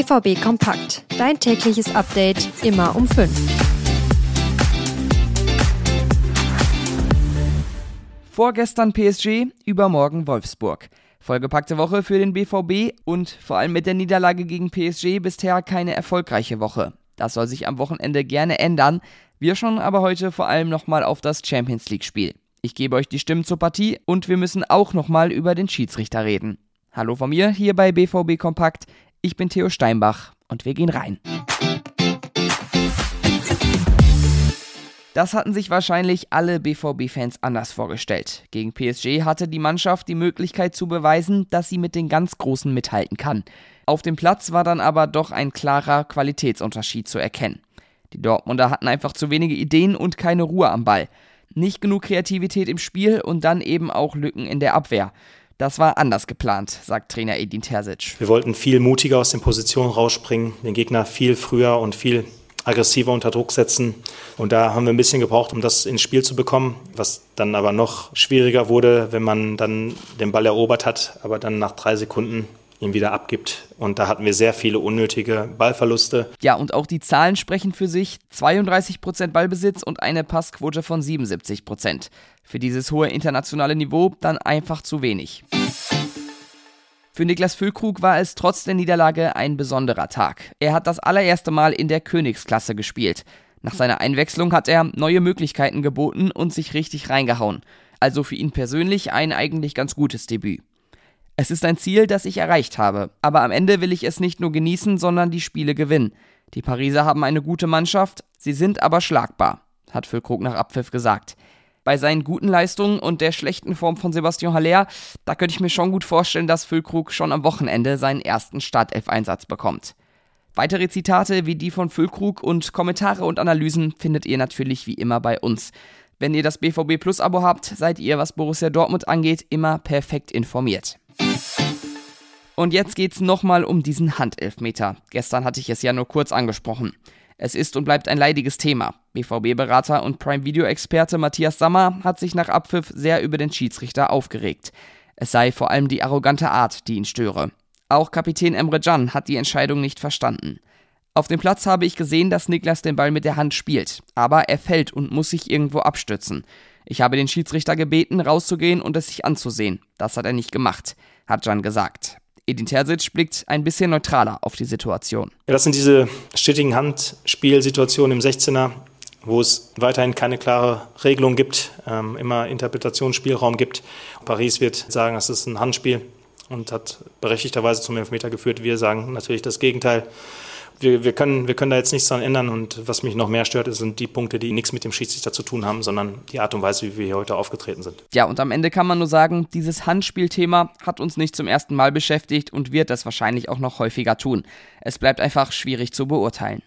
BVB Kompakt. Dein tägliches Update immer um 5. Vorgestern PSG, übermorgen Wolfsburg. Vollgepackte Woche für den BVB und vor allem mit der Niederlage gegen PSG bisher keine erfolgreiche Woche. Das soll sich am Wochenende gerne ändern. Wir schauen aber heute vor allem nochmal auf das Champions League-Spiel. Ich gebe euch die Stimmen zur Partie und wir müssen auch nochmal über den Schiedsrichter reden. Hallo von mir hier bei BVB Kompakt. Ich bin Theo Steinbach und wir gehen rein. Das hatten sich wahrscheinlich alle BVB-Fans anders vorgestellt. Gegen PSG hatte die Mannschaft die Möglichkeit zu beweisen, dass sie mit den ganz Großen mithalten kann. Auf dem Platz war dann aber doch ein klarer Qualitätsunterschied zu erkennen. Die Dortmunder hatten einfach zu wenige Ideen und keine Ruhe am Ball. Nicht genug Kreativität im Spiel und dann eben auch Lücken in der Abwehr. Das war anders geplant, sagt Trainer Edin Terzic. Wir wollten viel mutiger aus den Positionen rausspringen, den Gegner viel früher und viel aggressiver unter Druck setzen. Und da haben wir ein bisschen gebraucht, um das ins Spiel zu bekommen, was dann aber noch schwieriger wurde, wenn man dann den Ball erobert hat, aber dann nach drei Sekunden ihn wieder abgibt. Und da hatten wir sehr viele unnötige Ballverluste. Ja, und auch die Zahlen sprechen für sich. 32% Ballbesitz und eine Passquote von 77%. Für dieses hohe internationale Niveau dann einfach zu wenig. Für Niklas Füllkrug war es trotz der Niederlage ein besonderer Tag. Er hat das allererste Mal in der Königsklasse gespielt. Nach seiner Einwechslung hat er neue Möglichkeiten geboten und sich richtig reingehauen. Also für ihn persönlich ein eigentlich ganz gutes Debüt. Es ist ein Ziel, das ich erreicht habe, aber am Ende will ich es nicht nur genießen, sondern die Spiele gewinnen. Die Pariser haben eine gute Mannschaft, sie sind aber schlagbar, hat Füllkrug nach Abpfiff gesagt. Bei seinen guten Leistungen und der schlechten Form von Sebastian Haller, da könnte ich mir schon gut vorstellen, dass Füllkrug schon am Wochenende seinen ersten Startelf-Einsatz bekommt. Weitere Zitate wie die von Füllkrug und Kommentare und Analysen findet ihr natürlich wie immer bei uns. Wenn ihr das BVB Plus Abo habt, seid ihr, was Borussia Dortmund angeht, immer perfekt informiert. Und jetzt geht's nochmal um diesen Handelfmeter. Gestern hatte ich es ja nur kurz angesprochen. Es ist und bleibt ein leidiges Thema. BVB-Berater und Prime-Video-Experte Matthias Sammer hat sich nach Abpfiff sehr über den Schiedsrichter aufgeregt. Es sei vor allem die arrogante Art, die ihn störe. Auch Kapitän Emre Can hat die Entscheidung nicht verstanden. Auf dem Platz habe ich gesehen, dass Niklas den Ball mit der Hand spielt, aber er fällt und muss sich irgendwo abstützen. Ich habe den Schiedsrichter gebeten, rauszugehen und es sich anzusehen. Das hat er nicht gemacht, hat Can gesagt. Edin Terzic blickt ein bisschen neutraler auf die Situation. Ja, das sind diese stetigen Handspielsituationen im 16er, wo es weiterhin keine klare Regelung gibt, ähm, immer Interpretationsspielraum gibt. Paris wird sagen, es ist ein Handspiel und hat berechtigterweise zum Elfmeter geführt. Wir sagen natürlich das Gegenteil wir, wir, können, wir können da jetzt nichts dran ändern und was mich noch mehr stört, sind die Punkte, die nichts mit dem Schiedsrichter zu tun haben, sondern die Art und Weise, wie wir hier heute aufgetreten sind. Ja, und am Ende kann man nur sagen, dieses Handspielthema hat uns nicht zum ersten Mal beschäftigt und wird das wahrscheinlich auch noch häufiger tun. Es bleibt einfach schwierig zu beurteilen.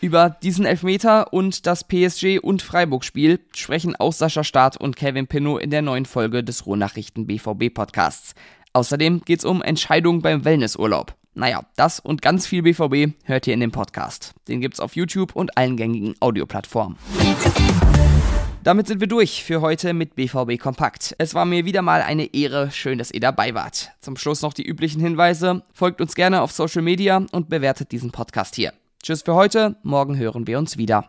Über diesen Elfmeter und das PSG- und Freiburg-Spiel sprechen auch Sascha Staat und Kevin Pinot in der neuen Folge des Ruhrnachrichten BVB Podcasts. Außerdem geht es um Entscheidungen beim Wellnessurlaub. Naja, das und ganz viel BVB hört ihr in dem Podcast. Den gibt's auf YouTube und allen gängigen Audioplattformen. Damit sind wir durch für heute mit BVB Kompakt. Es war mir wieder mal eine Ehre, schön, dass ihr dabei wart. Zum Schluss noch die üblichen Hinweise. Folgt uns gerne auf Social Media und bewertet diesen Podcast hier. Tschüss für heute, morgen hören wir uns wieder.